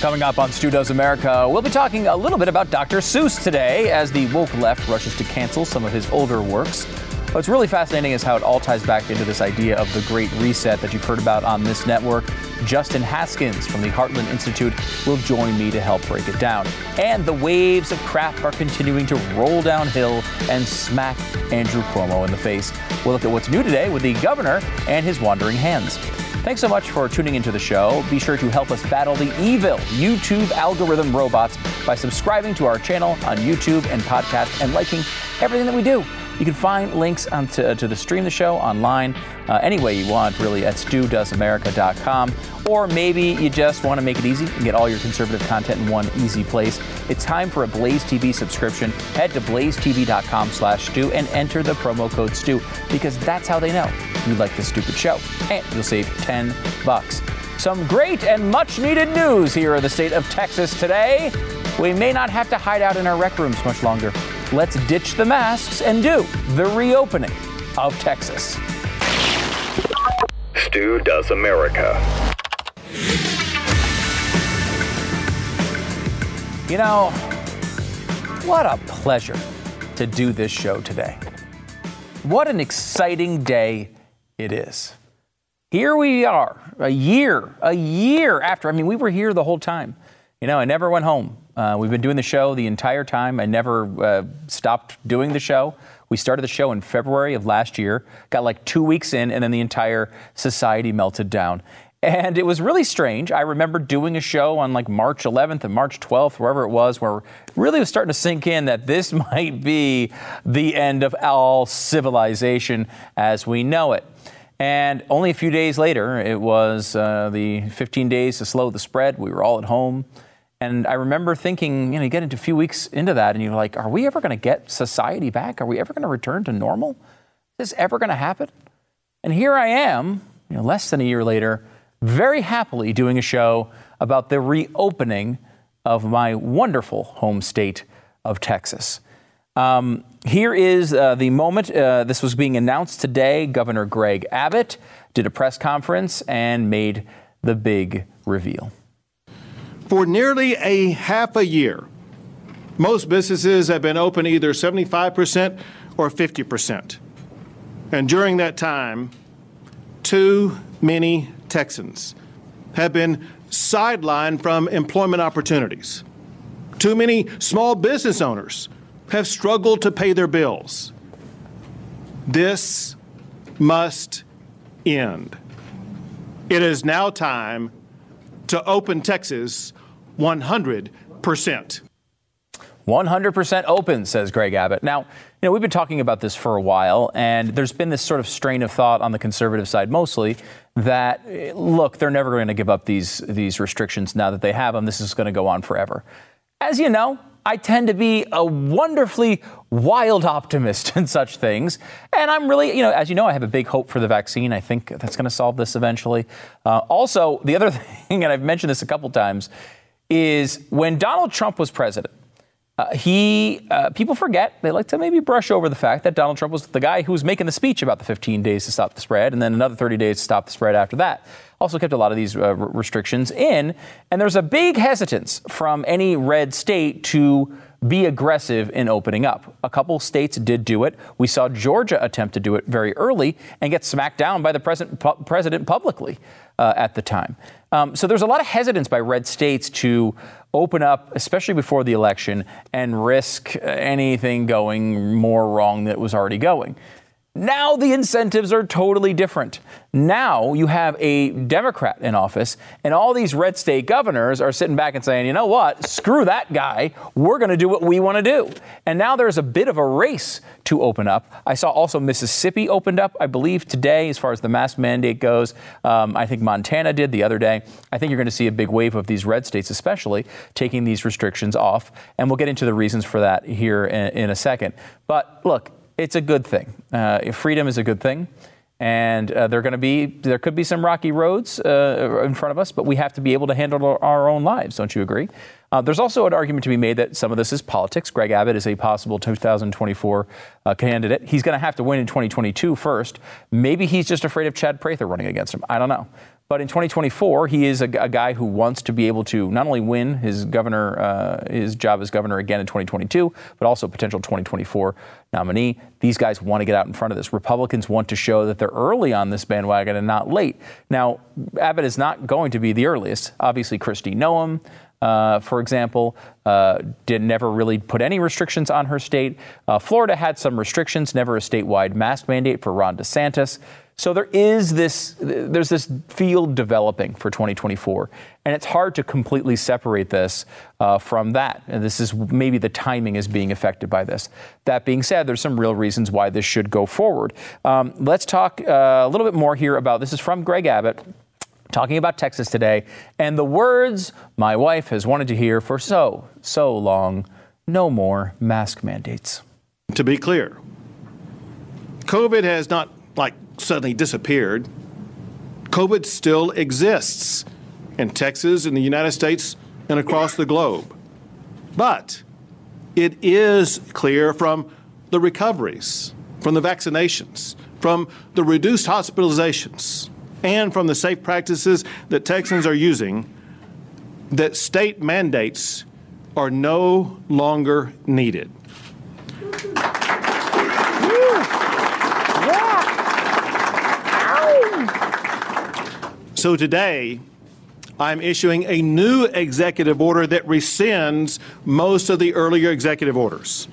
Coming up on Stu America, we'll be talking a little bit about Dr. Seuss today as the woke left rushes to cancel some of his older works. What's really fascinating is how it all ties back into this idea of the Great Reset that you've heard about on this network. Justin Haskins from the Heartland Institute will join me to help break it down. And the waves of crap are continuing to roll downhill and smack Andrew Cuomo in the face. We'll look at what's new today with the governor and his wandering hands. Thanks so much for tuning into the show. Be sure to help us battle the evil YouTube algorithm robots by subscribing to our channel on YouTube and podcast and liking everything that we do. You can find links to, to the stream the show online uh, any way you want, really, at studoesamerica.com. Or maybe you just want to make it easy and get all your conservative content in one easy place. It's time for a Blaze TV subscription. Head to blazetv.com slash stu and enter the promo code stu because that's how they know you like this stupid show. And you'll save 10 bucks. Some great and much needed news here in the state of Texas today. We may not have to hide out in our rec rooms much longer. Let's ditch the masks and do the reopening of Texas. Stu Does America. You know, what a pleasure to do this show today. What an exciting day it is. Here we are, a year, a year after. I mean, we were here the whole time. You know, I never went home. Uh, we've been doing the show the entire time. I never uh, stopped doing the show. We started the show in February of last year, got like two weeks in, and then the entire society melted down. And it was really strange. I remember doing a show on like March 11th and March 12th, wherever it was, where really was starting to sink in that this might be the end of all civilization as we know it. And only a few days later, it was uh, the 15 days to slow the spread. We were all at home. And I remember thinking, you know, you get into a few weeks into that and you're like, are we ever going to get society back? Are we ever going to return to normal? Is this ever going to happen? And here I am, you know, less than a year later, very happily doing a show about the reopening of my wonderful home state of Texas. Um, here is uh, the moment uh, this was being announced today. Governor Greg Abbott did a press conference and made the big reveal. For nearly a half a year, most businesses have been open either 75% or 50%. And during that time, too many Texans have been sidelined from employment opportunities. Too many small business owners have struggled to pay their bills. This must end. It is now time to open Texas 100%. 100% open, says Greg Abbott. Now, you know, we've been talking about this for a while, and there's been this sort of strain of thought on the conservative side mostly that, look, they're never going to give up these, these restrictions now that they have them. This is going to go on forever. As you know, I tend to be a wonderfully wild optimist in such things. And I'm really, you know, as you know, I have a big hope for the vaccine. I think that's going to solve this eventually. Uh, also, the other thing, and I've mentioned this a couple times, is when Donald Trump was president, uh, he uh, people forget they like to maybe brush over the fact that Donald Trump was the guy who was making the speech about the 15 days to stop the spread, and then another 30 days to stop the spread after that. Also kept a lot of these uh, restrictions in, and there's a big hesitance from any red state to be aggressive in opening up. A couple states did do it. We saw Georgia attempt to do it very early and get smacked down by the president, pu- president publicly uh, at the time. Um, so there's a lot of hesitance by red states to open up, especially before the election, and risk anything going more wrong that was already going. Now the incentives are totally different. Now you have a Democrat in office, and all these red state governors are sitting back and saying, you know what, screw that guy. We're going to do what we want to do. And now there's a bit of a race to open up. I saw also Mississippi opened up, I believe, today as far as the mask mandate goes. Um, I think Montana did the other day. I think you're going to see a big wave of these red states, especially, taking these restrictions off. And we'll get into the reasons for that here in, in a second. But look, it's a good thing. Uh, freedom is a good thing. And uh, there going to be there could be some rocky roads uh, in front of us, but we have to be able to handle our own lives. Don't you agree? Uh, there's also an argument to be made that some of this is politics. Greg Abbott is a possible 2024 uh, candidate. He's going to have to win in 2022 first. Maybe he's just afraid of Chad Prather running against him. I don't know. But in 2024, he is a, a, guy who wants to be able to not only win his governor, uh, his job as governor again in 2022, but also potential 2024 nominee. These guys want to get out in front of this. Republicans want to show that they're early on this bandwagon and not late. Now, Abbott is not going to be the earliest. Obviously, Kristi Noem. Uh, for example, uh, did never really put any restrictions on her state. Uh, Florida had some restrictions, never a statewide mask mandate for Ron DeSantis. So there is this, there's this field developing for 2024, and it's hard to completely separate this uh, from that. And this is maybe the timing is being affected by this. That being said, there's some real reasons why this should go forward. Um, let's talk uh, a little bit more here about this is from Greg Abbott talking about Texas today, and the words my wife has wanted to hear for so, so long no more mask mandates. To be clear, COVID has not like suddenly disappeared. COVID still exists in Texas, in the United States, and across the globe. But it is clear from the recoveries, from the vaccinations, from the reduced hospitalizations, and from the safe practices that Texans are using that state mandates are no longer needed. So today, I'm issuing a new executive order that rescinds most of the earlier executive orders.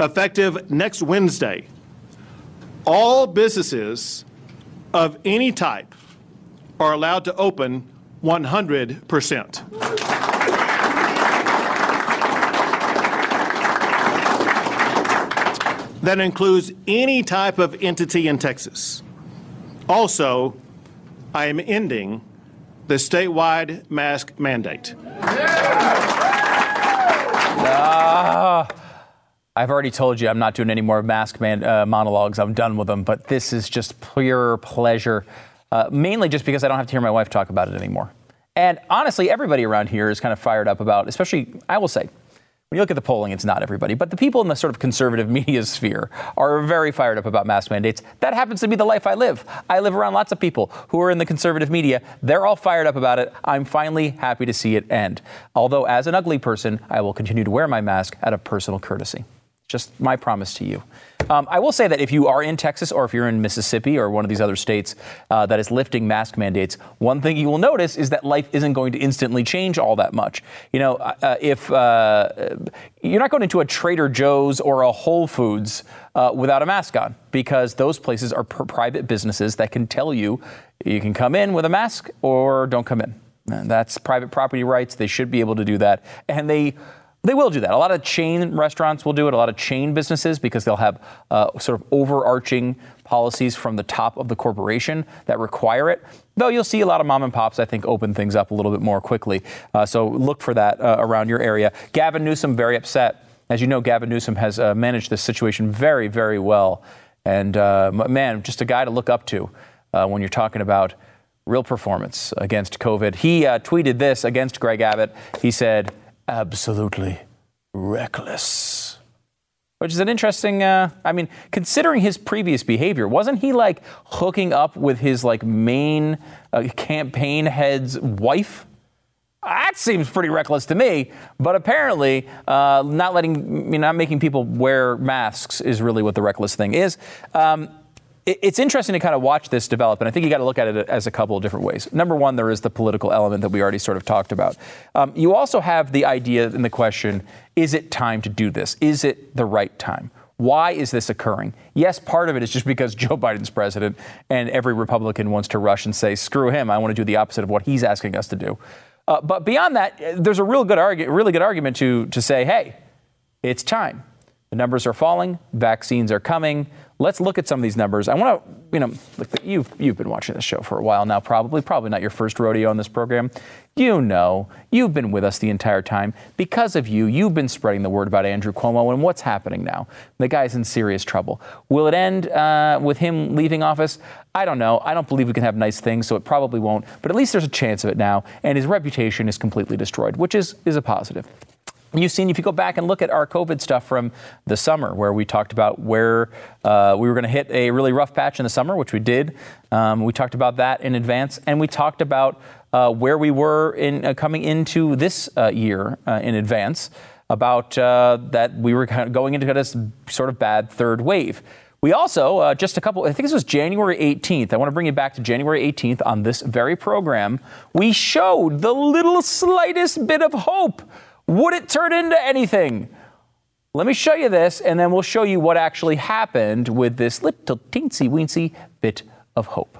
Effective next Wednesday, all businesses of any type are allowed to open 100%. That includes any type of entity in Texas. Also, I am ending the statewide mask mandate. Uh, I've already told you I'm not doing any more mask man, uh, monologues. I'm done with them. But this is just pure pleasure, uh, mainly just because I don't have to hear my wife talk about it anymore. And honestly, everybody around here is kind of fired up about, especially, I will say, when you look at the polling, it's not everybody, but the people in the sort of conservative media sphere are very fired up about mask mandates. That happens to be the life I live. I live around lots of people who are in the conservative media. They're all fired up about it. I'm finally happy to see it end. Although, as an ugly person, I will continue to wear my mask out of personal courtesy. Just my promise to you. Um, I will say that if you are in Texas or if you're in Mississippi or one of these other states uh, that is lifting mask mandates, one thing you will notice is that life isn't going to instantly change all that much. You know, uh, uh if uh, you're not going into a Trader Joe's or a Whole Foods uh, without a mask on, because those places are pr- private businesses that can tell you you can come in with a mask or don't come in. And that's private property rights. They should be able to do that, and they they will do that. A lot of chain restaurants will do it, a lot of chain businesses, because they'll have uh, sort of overarching policies from the top of the corporation that require it. Though you'll see a lot of mom and pops, I think, open things up a little bit more quickly. Uh, so look for that uh, around your area. Gavin Newsom, very upset. As you know, Gavin Newsom has uh, managed this situation very, very well. And uh, man, just a guy to look up to uh, when you're talking about real performance against COVID. He tweeted this against Greg Abbott. He said, absolutely reckless. Which is an interesting, uh, I mean, considering his previous behavior, wasn't he like hooking up with his like main uh, campaign head's wife? That seems pretty reckless to me. But apparently, uh, not letting, you know, not making people wear masks is really what the reckless thing is. Um, it's interesting to kind of watch this develop, and I think you got to look at it as a couple of different ways. Number one, there is the political element that we already sort of talked about. Um, you also have the idea and the question is it time to do this? Is it the right time? Why is this occurring? Yes, part of it is just because Joe Biden's president, and every Republican wants to rush and say, screw him, I want to do the opposite of what he's asking us to do. Uh, but beyond that, there's a real good argu- really good argument to, to say, hey, it's time. The numbers are falling, vaccines are coming let's look at some of these numbers. I want to, you know, look, you've you've been watching this show for a while now, probably, probably not your first rodeo on this program. You know, you've been with us the entire time. Because of you, you've been spreading the word about Andrew Cuomo and what's happening now. The guy's in serious trouble. Will it end uh, with him leaving office? I don't know. I don't believe we can have nice things, so it probably won't. But at least there's a chance of it now, and his reputation is completely destroyed, which is is a positive. You've seen, if you go back and look at our COVID stuff from the summer, where we talked about where uh, we were going to hit a really rough patch in the summer, which we did. Um, we talked about that in advance, and we talked about uh, where we were in uh, coming into this uh, year uh, in advance, about uh, that we were kind of going into this sort of bad third wave. We also, just a couple, I think this was January 18th. I want to bring you back to January 18th on this very program. We showed the little slightest bit of hope would it turn into anything? Let me show you this, and then we'll show you what actually happened with this little teensy weensy bit of hope.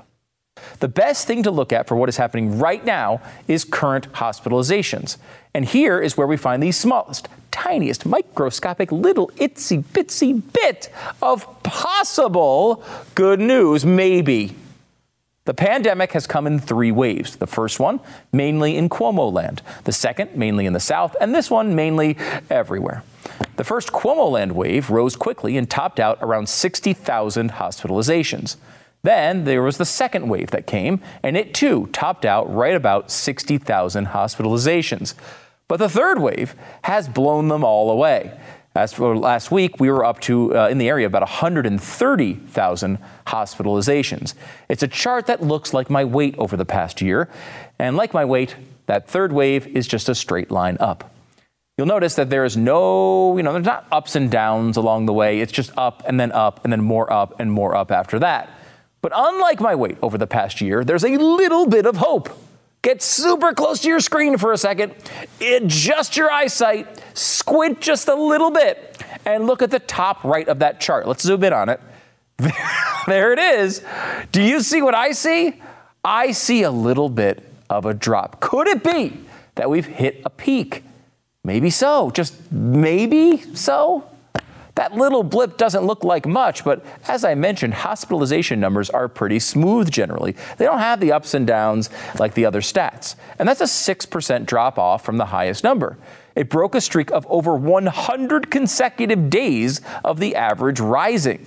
The best thing to look at for what is happening right now is current hospitalizations. And here is where we find the smallest, tiniest, microscopic, little itsy bitsy bit of possible good news, maybe. The pandemic has come in three waves. The first one, mainly in Cuomo land. The second, mainly in the South. And this one, mainly everywhere. The first Cuomo land wave rose quickly and topped out around 60,000 hospitalizations. Then there was the second wave that came, and it too topped out right about 60,000 hospitalizations. But the third wave has blown them all away. As for last week, we were up to, uh, in the area, about 130,000 hospitalizations. It's a chart that looks like my weight over the past year. And like my weight, that third wave is just a straight line up. You'll notice that there is no, you know, there's not ups and downs along the way. It's just up and then up and then more up and more up after that. But unlike my weight over the past year, there's a little bit of hope. Get super close to your screen for a second, adjust your eyesight, squint just a little bit, and look at the top right of that chart. Let's zoom in on it. there it is. Do you see what I see? I see a little bit of a drop. Could it be that we've hit a peak? Maybe so, just maybe so. That little blip doesn't look like much, but as I mentioned, hospitalization numbers are pretty smooth generally. They don't have the ups and downs like the other stats. And that's a 6% drop off from the highest number. It broke a streak of over 100 consecutive days of the average rising.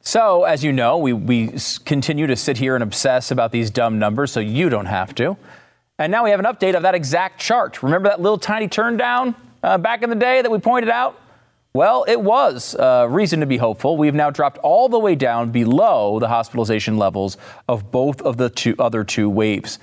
So, as you know, we, we continue to sit here and obsess about these dumb numbers so you don't have to. And now we have an update of that exact chart. Remember that little tiny turn down uh, back in the day that we pointed out? Well, it was uh, reason to be hopeful. We've now dropped all the way down below the hospitalization levels of both of the two other two waves.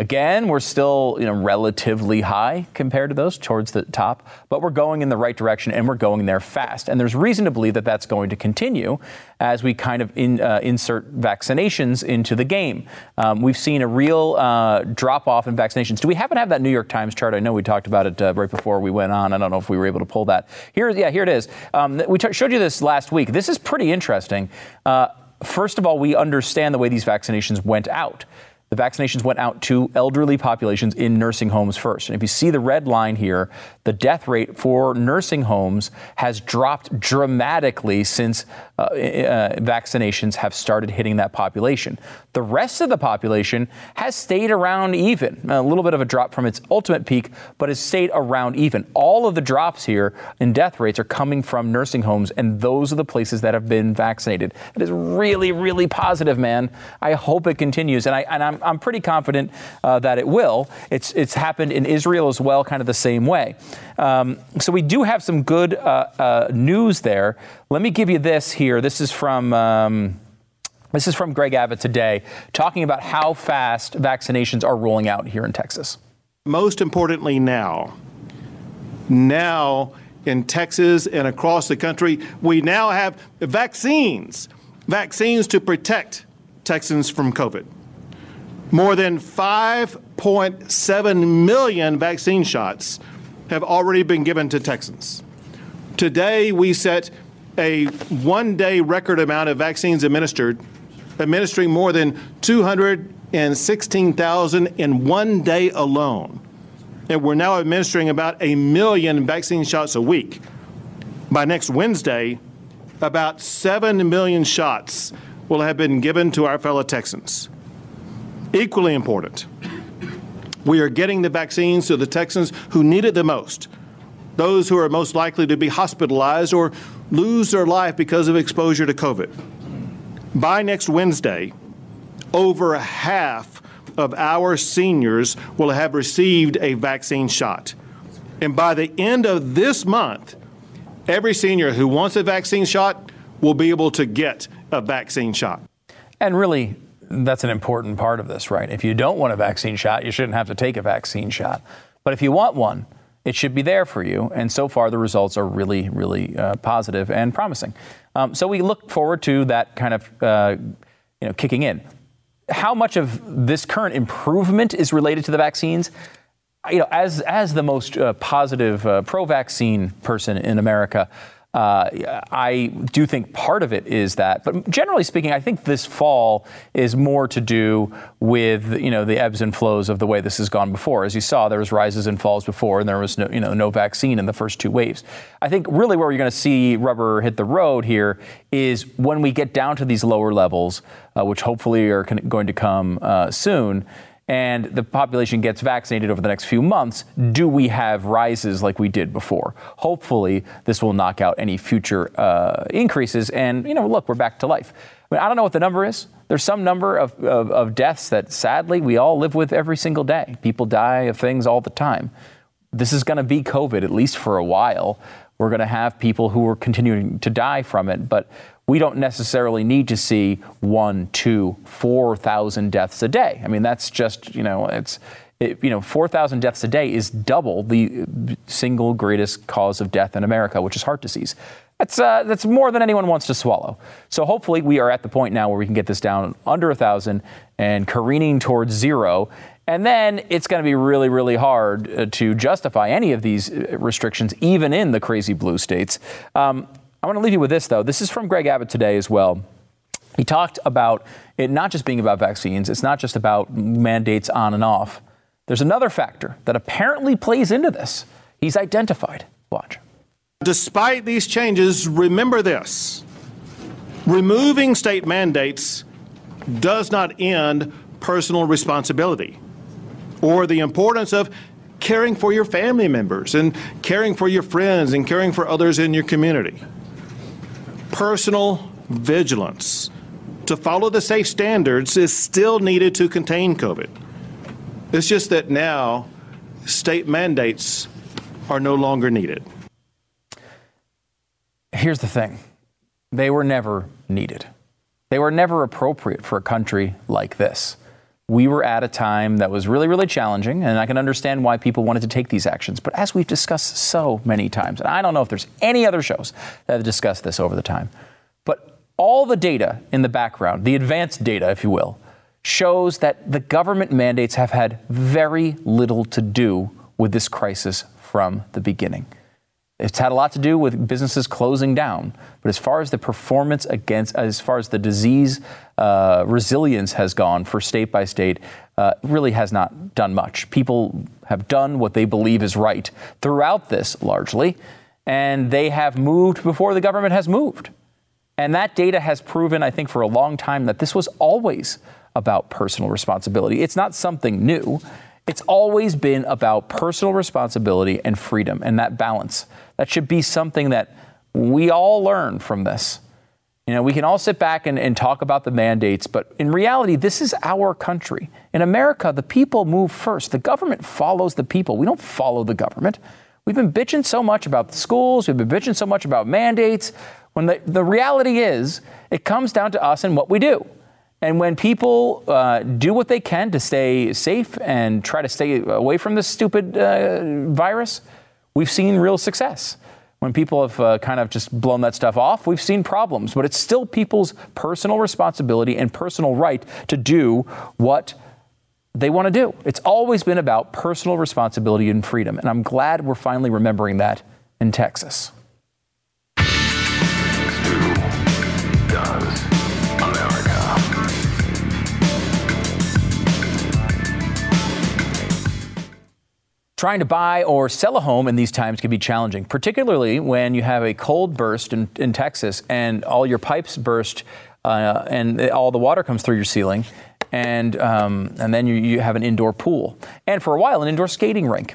Again, we're still you know, relatively high compared to those towards the top, but we're going in the right direction and we're going there fast. And there's reason to believe that that's going to continue as we kind of in, uh, insert vaccinations into the game. Um, we've seen a real uh, drop off in vaccinations. Do we happen to have that New York Times chart? I know we talked about it uh, right before we went on. I don't know if we were able to pull that. Here, yeah, here it is. Um, we t- showed you this last week. This is pretty interesting. Uh, first of all, we understand the way these vaccinations went out the vaccinations went out to elderly populations in nursing homes first. And if you see the red line here, the death rate for nursing homes has dropped dramatically since uh, uh, vaccinations have started hitting that population. The rest of the population has stayed around even, a little bit of a drop from its ultimate peak, but has stayed around even. All of the drops here in death rates are coming from nursing homes, and those are the places that have been vaccinated. It is really, really positive, man. I hope it continues, and, I, and I'm, I'm pretty confident uh, that it will. It's, it's happened in Israel as well, kind of the same way. Um, so we do have some good uh, uh, news there. Let me give you this here. This is from. Um, this is from Greg Abbott today, talking about how fast vaccinations are rolling out here in Texas. Most importantly, now, now in Texas and across the country, we now have vaccines, vaccines to protect Texans from COVID. More than 5.7 million vaccine shots have already been given to Texans. Today, we set a one day record amount of vaccines administered administering more than 216,000 in one day alone. And we're now administering about a million vaccine shots a week. By next Wednesday, about 7 million shots will have been given to our fellow Texans. Equally important, we are getting the vaccines to the Texans who need it the most, those who are most likely to be hospitalized or lose their life because of exposure to COVID. By next Wednesday, over half of our seniors will have received a vaccine shot. And by the end of this month, every senior who wants a vaccine shot will be able to get a vaccine shot. And really, that's an important part of this, right? If you don't want a vaccine shot, you shouldn't have to take a vaccine shot. But if you want one, it should be there for you. And so far, the results are really, really uh, positive and promising. Um, so we look forward to that kind of, uh, you know, kicking in. How much of this current improvement is related to the vaccines? You know, as as the most uh, positive uh, pro-vaccine person in America, uh, I do think part of it is that, but generally speaking, I think this fall is more to do with you know the ebbs and flows of the way this has gone before. As you saw, there was rises and falls before, and there was no you know no vaccine in the first two waves. I think really where you're going to see rubber hit the road here is when we get down to these lower levels, uh, which hopefully are going to come uh, soon and the population gets vaccinated over the next few months, do we have rises like we did before? Hopefully, this will knock out any future uh, increases. And, you know, look, we're back to life. I, mean, I don't know what the number is. There's some number of, of, of deaths that sadly we all live with every single day. People die of things all the time. This is going to be COVID, at least for a while. We're going to have people who are continuing to die from it. But we don't necessarily need to see one, two, four thousand deaths a day. I mean, that's just you know, it's it, you know, four thousand deaths a day is double the single greatest cause of death in America, which is heart disease. That's uh, that's more than anyone wants to swallow. So hopefully, we are at the point now where we can get this down under a thousand and careening towards zero. And then it's going to be really, really hard uh, to justify any of these uh, restrictions, even in the crazy blue states. Um, I want to leave you with this, though. This is from Greg Abbott today as well. He talked about it not just being about vaccines, it's not just about mandates on and off. There's another factor that apparently plays into this. He's identified. Watch. Despite these changes, remember this removing state mandates does not end personal responsibility or the importance of caring for your family members and caring for your friends and caring for others in your community personal vigilance to follow the safe standards is still needed to contain COVID. It's just that now state mandates are no longer needed. Here's the thing they were never needed, they were never appropriate for a country like this we were at a time that was really, really challenging, and I can understand why people wanted to take these actions. But as we've discussed so many times, and I don't know if there's any other shows that have discussed this over the time, but all the data in the background, the advanced data, if you will, shows that the government mandates have had very little to do with this crisis from the beginning. It's had a lot to do with businesses closing down. But as far as the performance against, as far as the disease uh, resilience has gone for state by state, uh, really has not done much. People have done what they believe is right throughout this largely, and they have moved before the government has moved. And that data has proven, I think, for a long time that this was always about personal responsibility. It's not something new. It's always been about personal responsibility and freedom and that balance. That should be something that we all learn from this. You know, we can all sit back and, and talk about the mandates, but in reality, this is our country. In America, the people move first. The government follows the people. We don't follow the government. We've been bitching so much about the schools, we've been bitching so much about mandates, when the, the reality is, it comes down to us and what we do. And when people uh, do what they can to stay safe and try to stay away from this stupid uh, virus, we've seen real success. When people have uh, kind of just blown that stuff off, we've seen problems. But it's still people's personal responsibility and personal right to do what they want to do. It's always been about personal responsibility and freedom. And I'm glad we're finally remembering that in Texas. Trying to buy or sell a home in these times can be challenging, particularly when you have a cold burst in, in Texas and all your pipes burst uh, and all the water comes through your ceiling, and um, and then you, you have an indoor pool and for a while an indoor skating rink.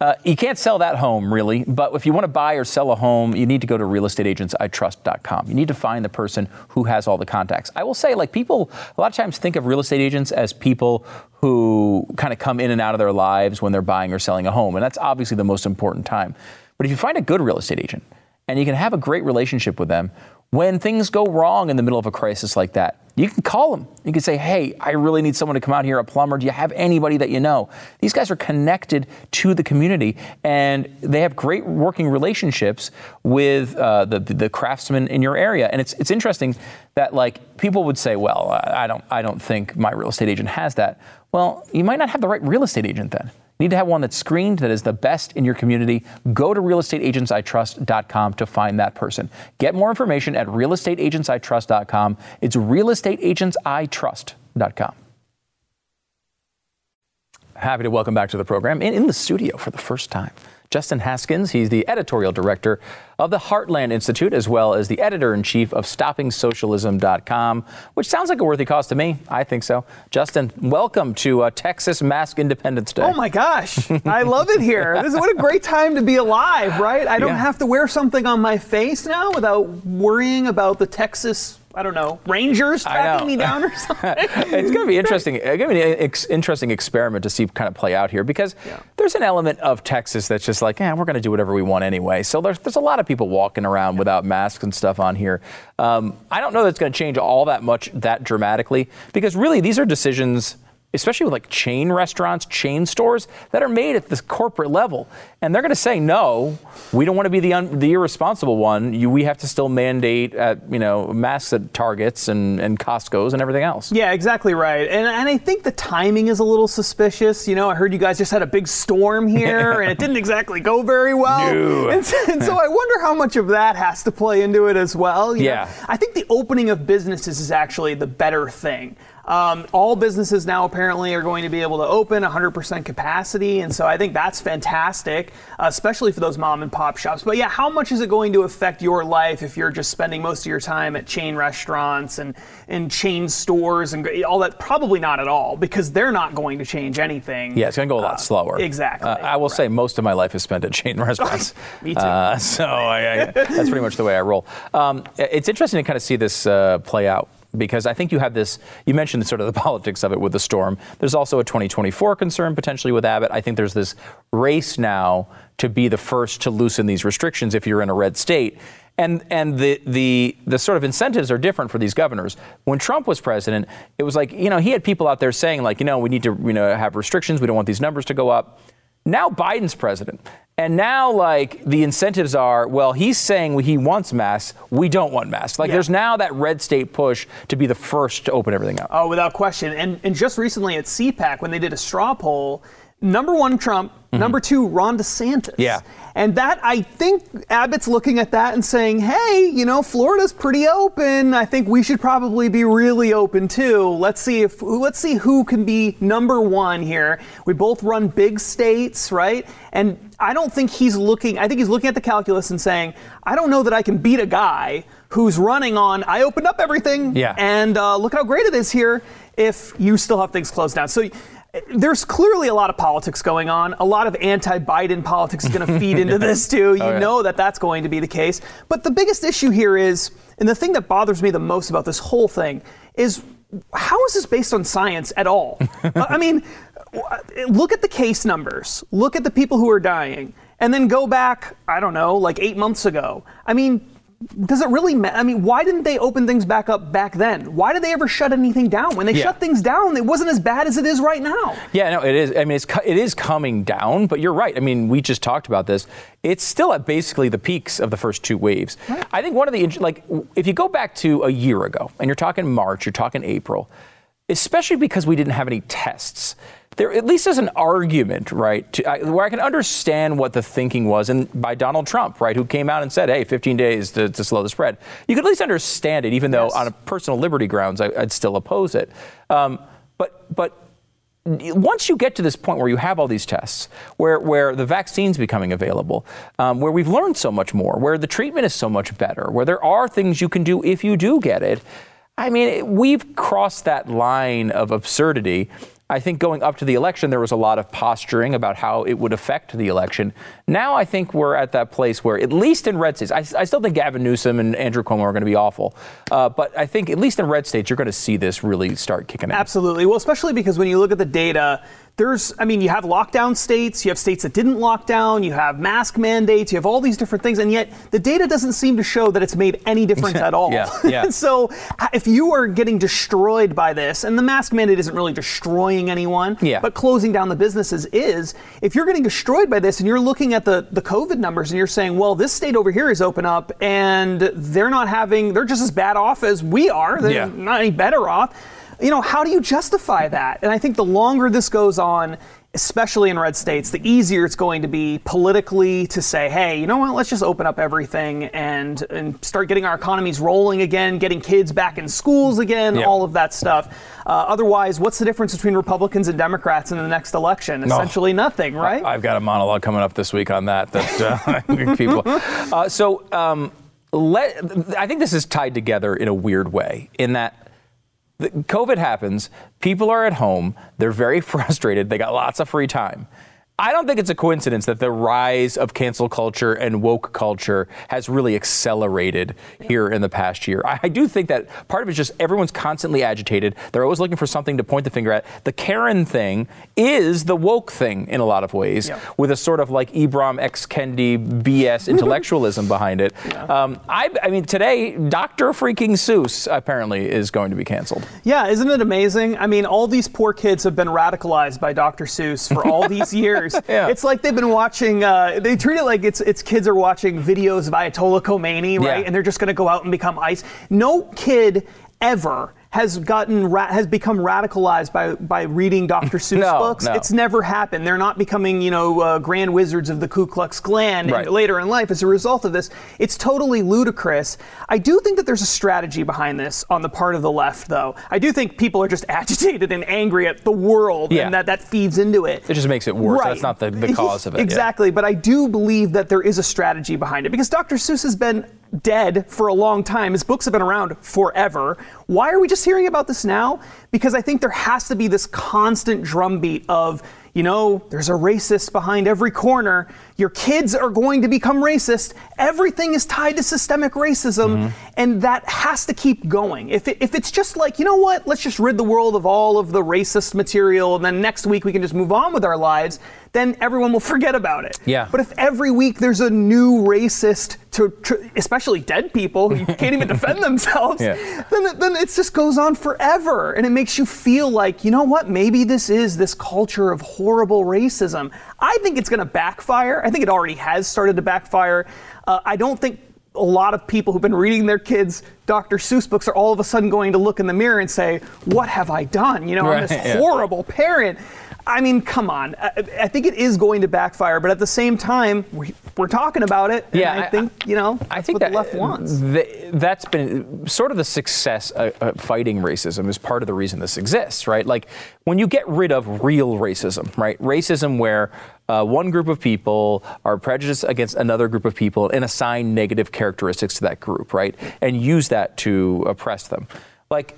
Uh, you can't sell that home really, but if you want to buy or sell a home, you need to go to realestateagentsitrust.com. You need to find the person who has all the contacts. I will say, like people, a lot of times think of real estate agents as people who kind of come in and out of their lives when they're buying or selling a home, and that's obviously the most important time. But if you find a good real estate agent and you can have a great relationship with them, when things go wrong in the middle of a crisis like that, you can call them. You can say, hey, I really need someone to come out here, a plumber. Do you have anybody that you know? These guys are connected to the community and they have great working relationships with uh, the, the craftsmen in your area. And it's, it's interesting that like people would say, well, I don't, I don't think my real estate agent has that. Well, you might not have the right real estate agent then. Need to have one that's screened, that is the best in your community. Go to realestateagentsitrust.com to find that person. Get more information at realestateagentsitrust.com. It's realestateagentsitrust.com. Happy to welcome back to the program in the studio for the first time. Justin Haskins. He's the editorial director of the Heartland Institute, as well as the editor in chief of StoppingSocialism.com, which sounds like a worthy cause to me. I think so. Justin, welcome to uh, Texas Mask Independence Day. Oh my gosh, I love it here. This is what a great time to be alive, right? I don't yeah. have to wear something on my face now without worrying about the Texas I don't know, Rangers tracking me down or something. it's going to be interesting. It's going to be an ex- interesting experiment to see kind of play out here because yeah. there's an element of Texas that's just like, yeah, we're going to do whatever we want anyway. So there's, there's a lot of people walking around yeah. without masks and stuff on here. Um, I don't know that it's going to change all that much that dramatically because really these are decisions especially with like chain restaurants, chain stores that are made at this corporate level. And they're going to say, no, we don't want to be the, un- the irresponsible one. You, we have to still mandate at, you know, masks at Targets and, and Costco's and everything else. Yeah, exactly right. And, and I think the timing is a little suspicious. You know, I heard you guys just had a big storm here and it didn't exactly go very well. No. And, so, and, so, I wonder how much of that has to play into it as well. You yeah. Know, I think the opening of businesses is actually the better thing. Um, all businesses now apparently are going to be able to open 100% capacity, and so I think that's fantastic, especially for those mom and pop shops. But yeah, how much is it going to affect your life if you're just spending most of your time at chain restaurants and, and chain stores and all that? Probably not at all, because they're not going to change anything. Yeah, it's going to go a lot uh, slower. Exactly. Uh, I will right. say most of my life is spent at chain restaurants. Me too. Uh, so I, I, that's pretty much the way I roll. Um, it's interesting to kind of see this uh, play out because I think you have this. You mentioned sort of the politics of it with the storm. There's also a 2024 concern potentially with Abbott. I think there's this race now to be the first to loosen these restrictions if you're in a red state. And, and the, the, the sort of incentives are different for these governors. When Trump was president, it was like, you know, he had people out there saying, like, you know, we need to you know, have restrictions. We don't want these numbers to go up. Now Biden's president. And now, like, the incentives are, well, he's saying he wants masks. We don't want masks. Like, yeah. there's now that red state push to be the first to open everything up. Oh, without question. And, and just recently at CPAC, when they did a straw poll, number one, Trump, mm-hmm. number two, Ron DeSantis. Yeah. And that, I think Abbott's looking at that and saying, hey, you know, Florida's pretty open. I think we should probably be really open too. Let's see if, let's see who can be number one here. We both run big states, right? And I don't think he's looking, I think he's looking at the calculus and saying, I don't know that I can beat a guy who's running on, I opened up everything. Yeah. And uh, look how great it is here if you still have things closed down. So there's clearly a lot of politics going on. A lot of anti-Biden politics is going to feed into this too. You oh, yeah. know that that's going to be the case. But the biggest issue here is, and the thing that bothers me the most about this whole thing is, how is this based on science at all? I mean, look at the case numbers. Look at the people who are dying, and then go back. I don't know, like eight months ago. I mean, does it really matter? I mean, why didn't they open things back up back then? Why did they ever shut anything down? When they yeah. shut things down, it wasn't as bad as it is right now. Yeah, no, it is. I mean, it's it is coming down, but you're right. I mean, we just talked about this. It's still at basically the peaks of the first two waves. Right. I think one of the like if you go back to a year ago and you're talking March, you're talking April, especially because we didn't have any tests there at least is an argument, right, to, uh, where I can understand what the thinking was, and by Donald Trump, right, who came out and said, "Hey, 15 days to, to slow the spread." You could at least understand it, even though yes. on a personal liberty grounds, I, would still oppose it. Um, but but once you get to this point where you have all these tests, where, where the vaccine's becoming available, um, where we've learned so much more, where the treatment is so much better, where there are things you can do if you do get it, I mean, we've crossed that line of absurdity I think going up to the election, there was a lot of posturing about how it would affect the election. Now I think we're at that place where, at least in red states, I, I still think Gavin Newsom and Andrew Cuomo are going to be awful. Uh, but I think, at least in red states, you're going to see this really start kicking in. Absolutely. Well, especially because when you look at the data, there's, I mean, you have lockdown states, you have states that didn't lock down, you have mask mandates, you have all these different things, and yet the data doesn't seem to show that it's made any difference at all. yeah, yeah. so if you are getting destroyed by this, and the mask mandate isn't really destroying anyone, yeah. but closing down the businesses is, if you're getting destroyed by this and you're looking at the, the COVID numbers and you're saying, well, this state over here is open up and they're not having, they're just as bad off as we are, they're yeah. not any better off you know, how do you justify that? And I think the longer this goes on, especially in red states, the easier it's going to be politically to say, hey, you know what, let's just open up everything and, and start getting our economies rolling again, getting kids back in schools again, yep. all of that stuff. Uh, otherwise, what's the difference between Republicans and Democrats in the next election? Essentially no. nothing, right? I, have got a monologue coming up this week on that. That uh, people. Uh, so um, let, I think this is tied together in a weird way, in that COVID happens, people are at home, they're very frustrated, they got lots of free time. I don't think it's a coincidence that the rise of cancel culture and woke culture has really accelerated here in the past year. I, I, do think that part of it is just everyone's constantly agitated. They're always looking for something to point the finger at. The Karen thing is the woke thing in a lot of ways, yeah. with a sort of like Ibram X. Kendi BS intellectualism behind it. Yeah. Um, I, I mean, today, Dr. freaking Seuss apparently is going to be canceled. Yeah, isn't it amazing? I mean, all these poor kids have been radicalized by Dr. Seuss for all these years years. yeah. It's like they've been watching. Uh, they treat it like it's it's kids are watching videos of Ayatollah Khomeini, right? Yeah. And they're just going to go out and become ICE. No kid ever has gotten ra- has become radicalized by by reading Dr. Seuss no, books. No. It's never happened. They're not becoming you know uh, grand wizards of the Ku Klux Klan right. later in life as a result of this. It's totally ludicrous. I do think that there's a strategy behind this on the part of the left, though. I do think people are just agitated and angry at the world, yeah. and that that feeds into it. It just makes it worse. Right. That's not the, the cause of it. Exactly. Yeah. But I do believe that there is a strategy behind it because Dr. Seuss has been dead for a long time. His books have been around forever. Why are we just hearing about this now? Because I think there has to be this constant drumbeat of you know, there's a racist behind every corner. Your kids are going to become racist. Everything is tied to systemic racism, mm-hmm. and that has to keep going. If, it, if it's just like, you know what, let's just rid the world of all of the racist material, and then next week we can just move on with our lives, then everyone will forget about it. Yeah. But if every week there's a new racist, to, to especially dead people who can't even defend themselves, yeah. then, then it just goes on forever, and it makes you feel like, you know what, maybe this is this culture of horrible racism. I think it's going to backfire. I think it already has started to backfire. Uh, I don't think a lot of people who've been reading their kids Dr. Seuss books are all of a sudden going to look in the mirror and say, "What have I done? You know, right, I'm this yeah. horrible parent." I mean, come on. I, I, think it is going to backfire, but at the same time, we, are talking about it. yeah, I, I, think you know. I think that the left wants. Uh, the, that's been sort of the success of fighting racism is part of the reason this exists, right? Like when you get rid of real racism, right? Racism where uh, one group of people are prejudiced against another group of people and assign negative characteristics to that group, right? And use that to oppress them. Like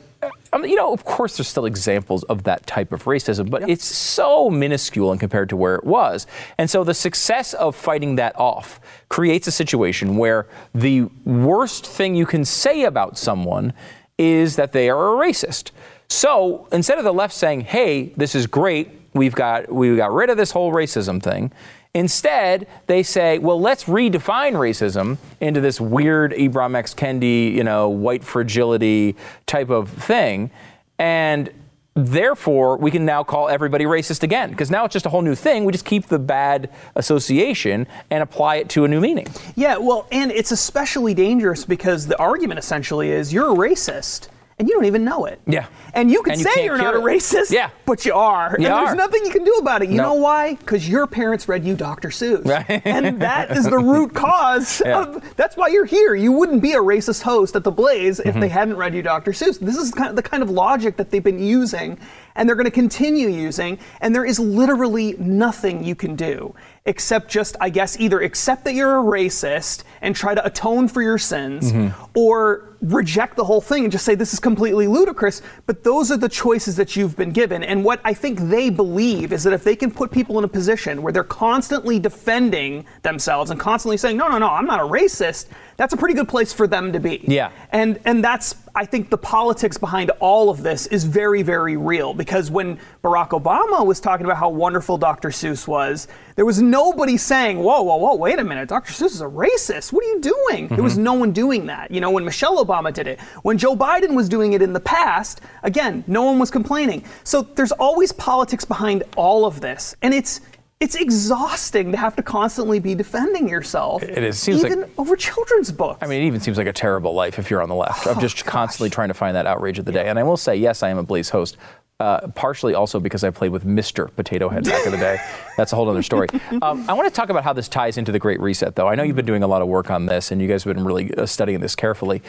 I mean, you know, of course, there's still examples of that type of racism, but it's so minuscule and compared to where it was. And so the success of fighting that off creates a situation where the worst thing you can say about someone is that they are a racist. So instead of the left saying, "Hey, this is great. We've got we got rid of this whole racism thing," Instead, they say, well, let's redefine racism into this weird Ibram X. Kendi, you know, white fragility type of thing. And therefore, we can now call everybody racist again because now it's just a whole new thing. We just keep the bad association and apply it to a new meaning. Yeah, well, and it's especially dangerous because the argument essentially is you're a racist and you don't even know it. Yeah. And you can and say you are not a racist, yeah. but you are. You and are. there's nothing you can do about it. You no. know why? Because your parents read you Dr. Seuss. Right. and that is the root cause yeah. of that's why you're here. You wouldn't be a racist host at the Blaze if mm-hmm. they hadn't read you Dr. Seuss. This is kind of the kind of logic that they've been using and they're going to continue using, and there is literally nothing you can do except just, I guess, either accept that you're a racist and try to atone for your sins, mm-hmm. or reject the whole thing and just say this is completely ludicrous. But those are the choices that you've been given. And what I think they believe is that if they can put people in a position where they're constantly defending themselves and constantly saying, no, no, no, I'm not a racist, that's a pretty good place for them to be. Yeah. And and that's I think the politics behind all of this is very, very real because when Barack Obama was talking about how wonderful Dr. Seuss was, there was nobody saying, whoa, whoa, whoa, wait a minute, Dr. Seuss is a racist. What are you doing? Mm-hmm. There was mm-hmm. no one doing that. You know, when Michelle Obama did it, when Joe Biden was doing it in the past, again, no one was complaining. So there's always politics behind all of this. And it's it's exhausting to have to constantly be defending yourself. It is. Seems even like, over children's books. I mean, it even seems like a terrible life if you're on the left. I'm just oh, constantly trying to find that outrage of the yeah. day. And I will say, yes, I am a Blaze host. Uh, partially also because I played with Mr. Potato Head back in the day. That's a whole other story. Um, I want to talk about how this ties into the Great Reset, though. I know you've been doing a lot of work on this, and you guys have been really uh, studying this carefully,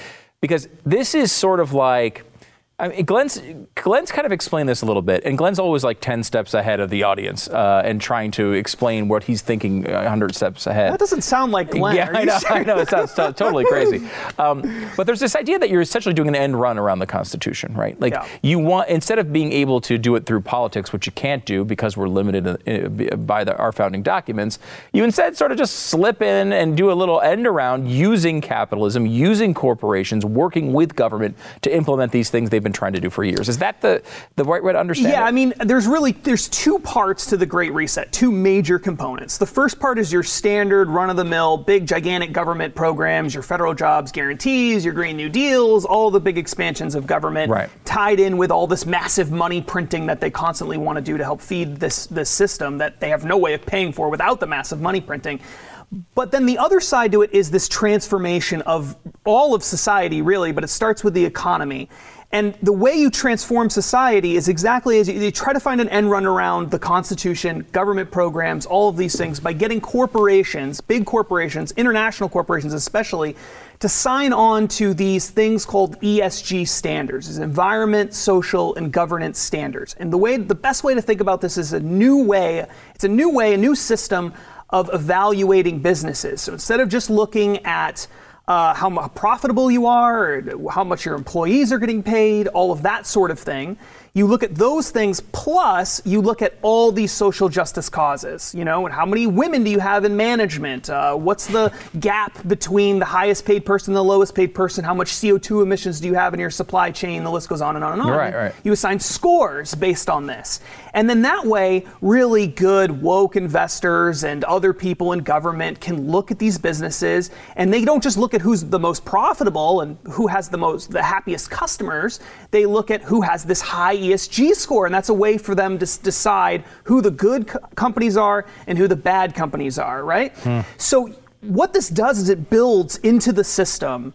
because this is sort of like I mean, Glenn's Glenn's kind of explained this a little bit, and Glenn's always like ten steps ahead of the audience uh, and trying to explain what he's thinking hundred steps ahead. That doesn't sound like Glenn. Yeah, I know, I know. It sounds t- totally crazy. Um, but there's this idea that you're essentially doing an end run around the Constitution, right? Like yeah. you want instead of being able to do it through politics, which you can't do because we're limited uh, by the, our founding documents, you instead sort of just slip in and do a little end around using capitalism, using corporations, working with government to implement these things they've been trying to do for years. Is that the, the right way to understand yeah, it? I mean, there's really there's two parts to the Great Reset, two major components. The first part is your standard run-of-the-mill, big, gigantic government programs, your federal jobs guarantees, your Green New Deals, all the big expansions of government right. tied in with all this massive money printing that they constantly want to do to help feed this this system that they have no way of paying for without the massive money printing. But then the other side to it is this transformation of all of society, really, but it starts with the economy. And the way you transform society is exactly as you, you, try to find an end run around the Constitution, government programs, all of these things by getting corporations, big corporations, international corporations especially, to sign on to these things called ESG standards, is environment, social, and governance standards. And the way, the best way to think about this is a new way. It's a new way, a new system of evaluating businesses. So instead of just looking at uh, how profitable you are, how much your employees are getting paid, all of that sort of thing. You look at those things, plus you look at all these social justice causes, you know, and how many women do you have in management? Uh, what's the gap between the highest paid person and the lowest paid person? How much CO2 emissions do you have in your supply chain? The list goes on and on and on. Right, right. You assign scores based on this. And then that way, really good woke investors and other people in government can look at these businesses and they don't just look at who's the most profitable and who has the most the happiest customers. They look at who has this high ESG score, and that's a way for them to s- decide who the good co- companies are and who the bad companies are, right? Hmm. So what this does is it builds into the system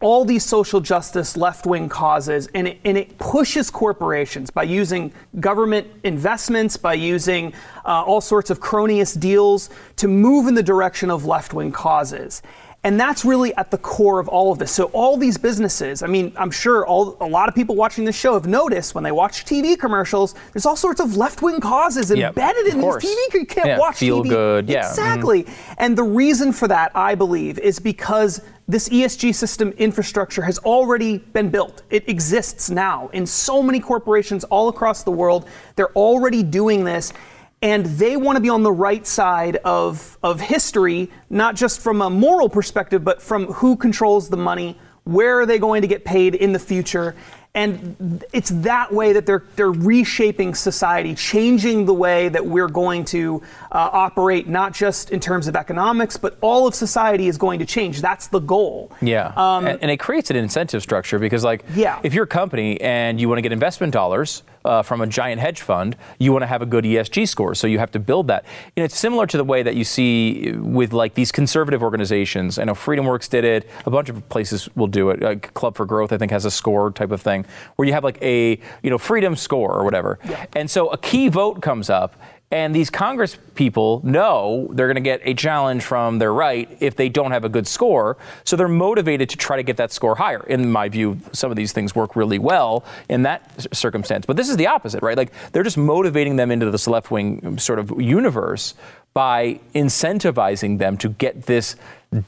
all these social justice left wing causes, and it, and it, pushes corporations by using government investments, by using uh, all sorts of cronyist deals to move in the direction of left wing causes. And that's really at the core of all of this. So all these businesses, I mean, I'm sure all, a lot of people watching this show have noticed when they watch TV commercials, there's all sorts of left-wing causes yep, embedded in these TV. You can't yeah, watch feel TV. good. Yeah. Exactly. Mm-hmm. And the reason for that, I believe, is because this ESG system infrastructure has already been built. It exists now in so many corporations all across the world. They're already doing this and they want to be on the right side of, of history, not just from a moral perspective, but from who controls the money, where are they going to get paid in the future, and it's that way that they're they're reshaping society, changing the way that we're going to uh, operate, not just in terms of economics, but all of society is going to change. That's the goal. Yeah, um, and, and, it creates an incentive structure because, like, yeah. if you're a company and you want to get investment dollars uh, from a giant hedge fund, you want to have a good ESG score, so you have to build that. And it's similar to the way that you see with like these conservative organizations. I know FreedomWorks did it. A bunch of places will do it. Like Club for Growth, I think, has a score type of thing where you have like a you know freedom score or whatever. Yeah. And so a key vote comes up And these Congress people know they're going to get a challenge from their right if they don't have a good score. So they're motivated to try to get that score higher. In my view, some of these things work really well in that circumstance. But this is the opposite, right? Like they're just motivating them into this left wing sort of universe by incentivizing them to get this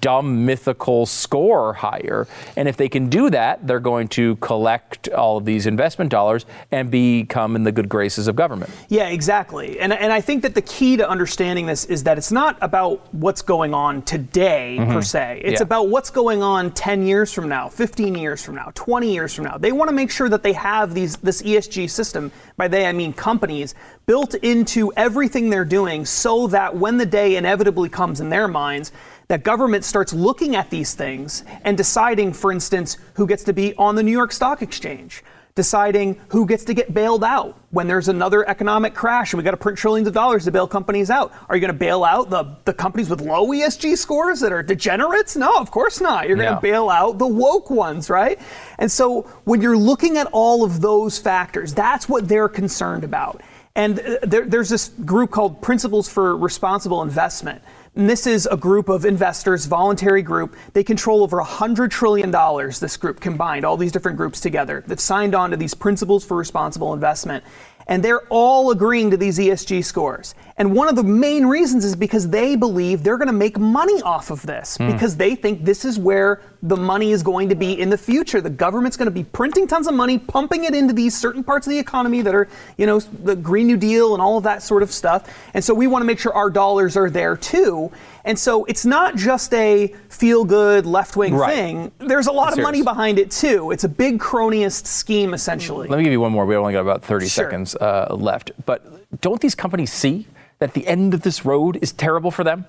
dumb mythical score higher. And if they can do that, they're going to collect all of these investment dollars and become in the good graces of government. Yeah, exactly. And, and I think that the key to understanding this is that it's not about what's going on today, mm-hmm. per se. It's yeah. about what's going on 10 years from now, 15 years from now, 20 years from now. They want to make sure that they have these this ESG system, by they I mean companies, built into everything they're doing so that when the day inevitably comes in their minds, that government starts looking at these things and deciding, for instance, who gets to be on the New York Stock Exchange, deciding who gets to get bailed out when there's another economic crash and we got to print trillions of dollars to bail companies out. Are you going to bail out the, the companies with low ESG scores that are degenerates? No, of course not. You're going to bail out the woke ones, right? And so when you're looking at all of those factors, that's what they're concerned about. And uh, there, there's this group called Principles for Responsible Investment and this is a group of investors, voluntary group. They control over $100 trillion, this group combined, all these different groups together, that signed on to these principles for responsible investment. And they're all agreeing to these ESG scores. And one of the main reasons is because they believe they're going to make money off of this mm. because they think this is where the money is going to be in the future. The government's going to be printing tons of money, pumping it into these certain parts of the economy that are, you know, the Green New Deal and all of that sort of stuff. And so we want to make sure our dollars are there too. And so it's not just a feel good left wing right. thing. There's a lot of money behind it too. It's a big cronyist scheme essentially. Let me give you one more. We only got about 30 sure. seconds uh, left. But don't these companies see that the end of this road is terrible for them?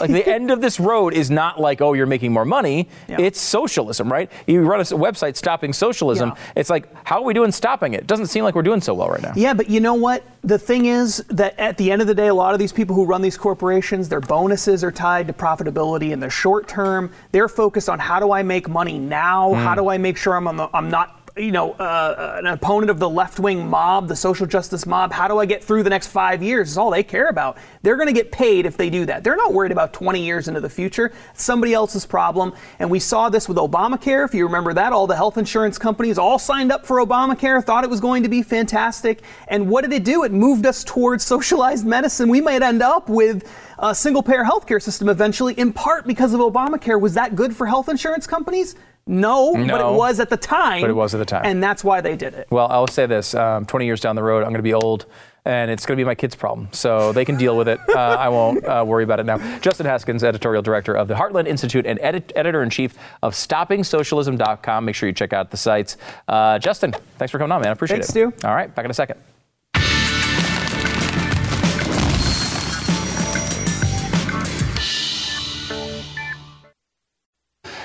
Like the end of this road is not like, oh, you're making more money. Yeah. It's socialism, right? You run a website stopping socialism. Yeah. It's like, how are we doing stopping it? It doesn't seem like we're doing so well right now. Yeah, but you know what? The thing is that at the end of the day, a lot of these people who run these corporations, their bonuses are tied to profitability in the short term. They're focused on how do I make money now? Mm. How do I make sure I'm, the, I'm not you know, uh, uh, an opponent of the left wing mob, the social justice mob. How do I get through the next five years? Is all they care about. They're going to get paid if they do that. They're not worried about 20 years into the future. It's somebody else's problem. And we saw this with Obamacare. If you remember that, all the health insurance companies all signed up for Obamacare, thought it was going to be fantastic. And what did it do? It moved us towards socialized medicine. We might end up with a single payer healthcare system eventually, in part because of Obamacare. Was that good for health insurance companies? No, no, but it was at the time. But it was at the time. And that's why they did it. Well, I'll say this um, 20 years down the road, I'm going to be old, and it's going to be my kids' problem. So they can deal with it. Uh, I won't uh, worry about it now. Justin Haskins, editorial director of the Heartland Institute and edit- editor in chief of StoppingSocialism.com. Make sure you check out the sites. Uh, Justin, thanks for coming on, man. I appreciate thanks, it. Thanks, Stu. All right, back in a second.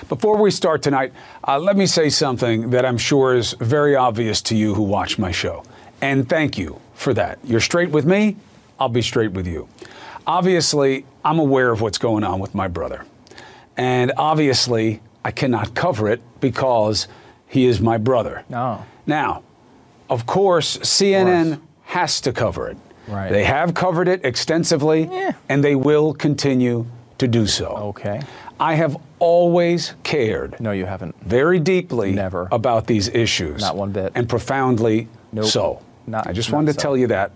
Before we start tonight, uh, let me say something that I'm sure is very obvious to you who watch my show. And thank you for that. You're straight with me, I'll be straight with you. Obviously, I'm aware of what's going on with my brother. And obviously, I cannot cover it because he is my brother. No. Now, of course, CNN of course. has to cover it. Right. They have covered it extensively, yeah. and they will continue to do so. Okay. I have always cared. No, you haven't. Very deeply. Never. About these issues. Not one bit. And profoundly nope. so. Not, I just wanted so. to tell you that.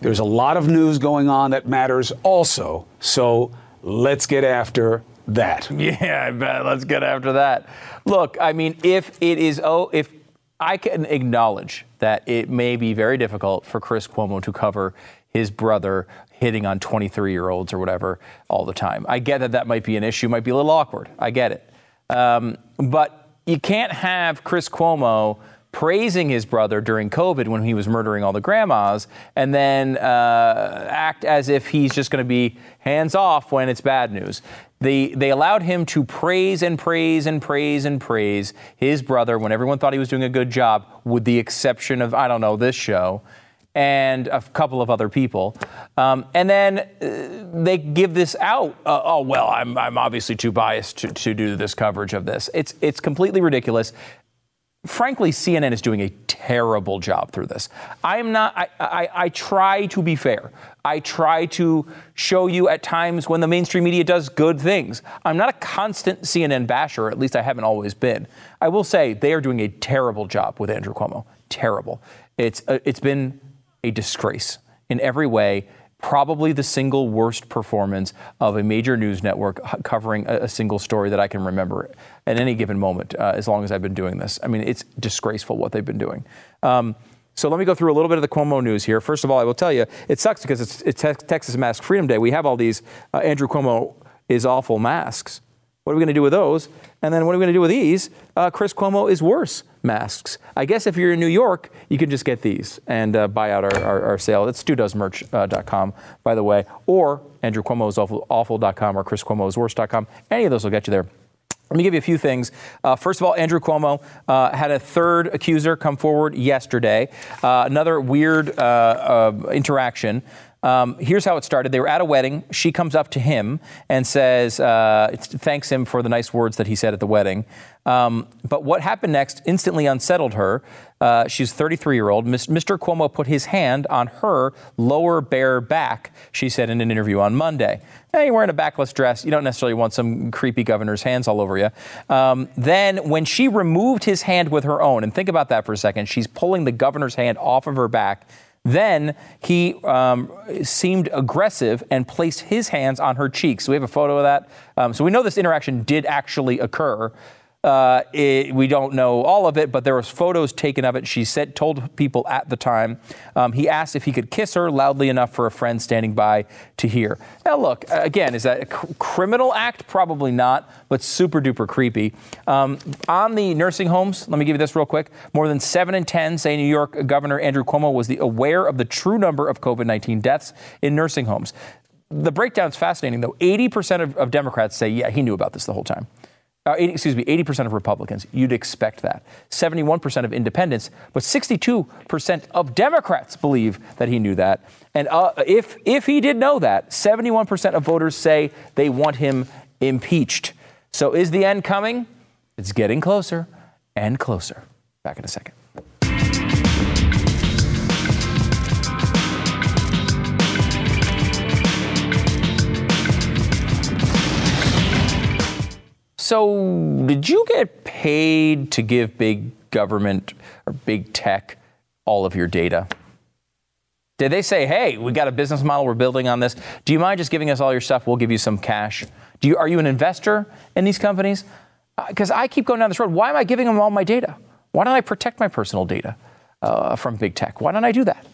There's a lot of news going on that matters also. So let's get after that. Yeah, I bet. Let's get after that. Look, I mean, if it is, oh, if I can acknowledge that it may be very difficult for Chris Cuomo to cover his brother hitting on 23 year olds or whatever all the time. I get that that might be an issue, might be a little awkward. I get it. Um, but you can't have Chris Cuomo praising his brother during COVID when he was murdering all the grandmas and then uh, act as if he's just going to be hands off when it's bad news. They, they allowed him to praise and praise and praise and praise his brother when everyone thought he was doing a good job, with the exception of, I don't know, this show and a couple of other people. Um, and then uh, they give this out. Uh, oh, well, I'm, I'm obviously too biased to, to do this coverage of this. It's, it's completely ridiculous. Frankly, CNN is doing a terrible job through this. I am not, I, I, I, try to be fair. I try to show you at times when the mainstream media does good things. I'm not a constant CNN basher, at least I haven't always been. I will say they are doing a terrible job with Andrew Cuomo. Terrible. It's, uh, it's been a disgrace in every way probably the single worst performance of a major news network covering a, single story that I can remember at any given moment uh, as long as I've been doing this. I mean, it's disgraceful what they've been doing. Um, so let me go through a little bit of the Cuomo news here. First of all, I will tell you, it sucks because it's, it's Texas Mask Freedom Day. We have all these uh, Andrew Cuomo is awful masks. What are we going to do with those? And then what are we going to do with these? Uh, Chris Cuomo is worse masks. I guess if you're in New York, you can just get these and uh, buy out our, our, our, sale. It's studoesmerch.com, uh, by the way, or Andrew Cuomo's awful, awful.com or Chris Cuomo's worst.com. Any of those will get you there. Let me give you a few things. Uh, first of all, Andrew Cuomo uh, had a third accuser come forward yesterday. Uh, another weird uh, uh, interaction. Um, here's how it started. They were at a wedding. She comes up to him and says, uh, thanks him for the nice words that he said at the wedding. Um, but what happened next instantly unsettled her. Uh, she's 33 year old. Mr. Cuomo put his hand on her lower bare back, she said in an interview on Monday. Hey, you're wearing a backless dress. You don't necessarily want some creepy governor's hands all over you. Um, then, when she removed his hand with her own, and think about that for a second, she's pulling the governor's hand off of her back. Then he um, seemed aggressive and placed his hands on her cheeks. So we have a photo of that. Um, so we know this interaction did actually occur. Uh, it, we don't know all of it, but there was photos taken of it. She said, told people at the time. Um, he asked if he could kiss her loudly enough for a friend standing by to hear. Now, look again, is that a criminal act? Probably not, but super duper creepy. Um, on the nursing homes, let me give you this real quick. More than seven in ten say New York Governor Andrew Cuomo was the, aware of the true number of COVID-19 deaths in nursing homes. The breakdown is fascinating, though. 80% of, of Democrats say, yeah, he knew about this the whole time uh, 80, excuse me, 80% of Republicans. You'd expect that. 71% of independents, but 62% of Democrats believe that he knew that. And uh, if, if he did know that, 71% of voters say they want him impeached. So is the end coming? It's getting closer and closer. Back in a second. So, did you get paid to give big government or big tech all of your data? Did they say, hey, we got a business model we're building on this? Do you mind just giving us all your stuff? We'll give you some cash. Do you, are you an investor in these companies? Because uh, I keep going down this road. Why am I giving them all my data? Why don't I protect my personal data uh, from big tech? Why don't I do that?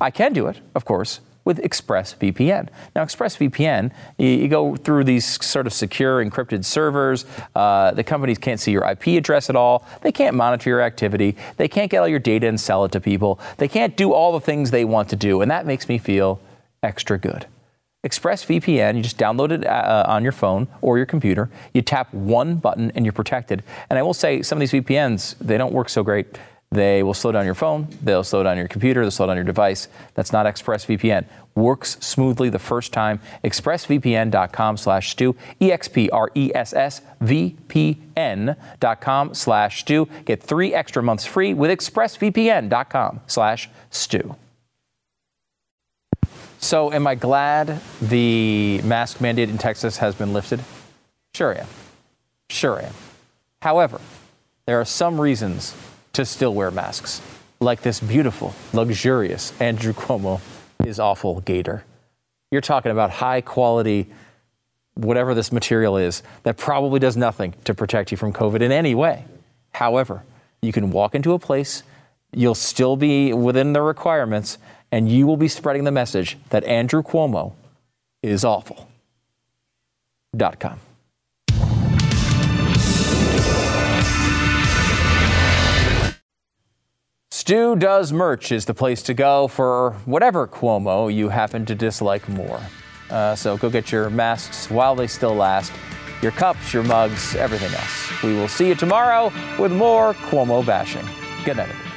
I can do it, of course, with ExpressVPN. Now, ExpressVPN, you, you go through these sort of secure encrypted servers. Uh, the companies can't see your IP address at all. They can't monitor your activity. They can't get all your data and sell it to people. They can't do all the things they want to do. And that makes me feel extra good. ExpressVPN, you just download it uh, on your phone or your computer. You tap one button and you're protected. And I will say, some of these VPNs, they don't work so great. They will slow down your phone, they'll slow down your computer, they'll slow down your device. That's not ExpressVPN. Works smoothly the first time. ExpressVPN.com slash Stu, E-X-P-R-E-S-S-V-P-N dot com slash Stu. Get three extra months free with ExpressVPN.com slash Stu. So, am I glad the mask mandate in Texas has been lifted? Sure am. Sure am. However, there are some reasons to still wear masks, like this beautiful, luxurious Andrew Cuomo is awful gaiter. You're talking about high quality, whatever this material is, that probably does nothing to protect you from COVID in any way. However, you can walk into a place, you'll still be within the requirements, and you will be spreading the message that Andrew Cuomo is awful. Dot com. Stu Does Merch is the place to go for whatever Cuomo you happen to dislike more. Uh, so go get your masks while they still last, your cups, your mugs, everything else. We will see you tomorrow with more Cuomo bashing. Good night.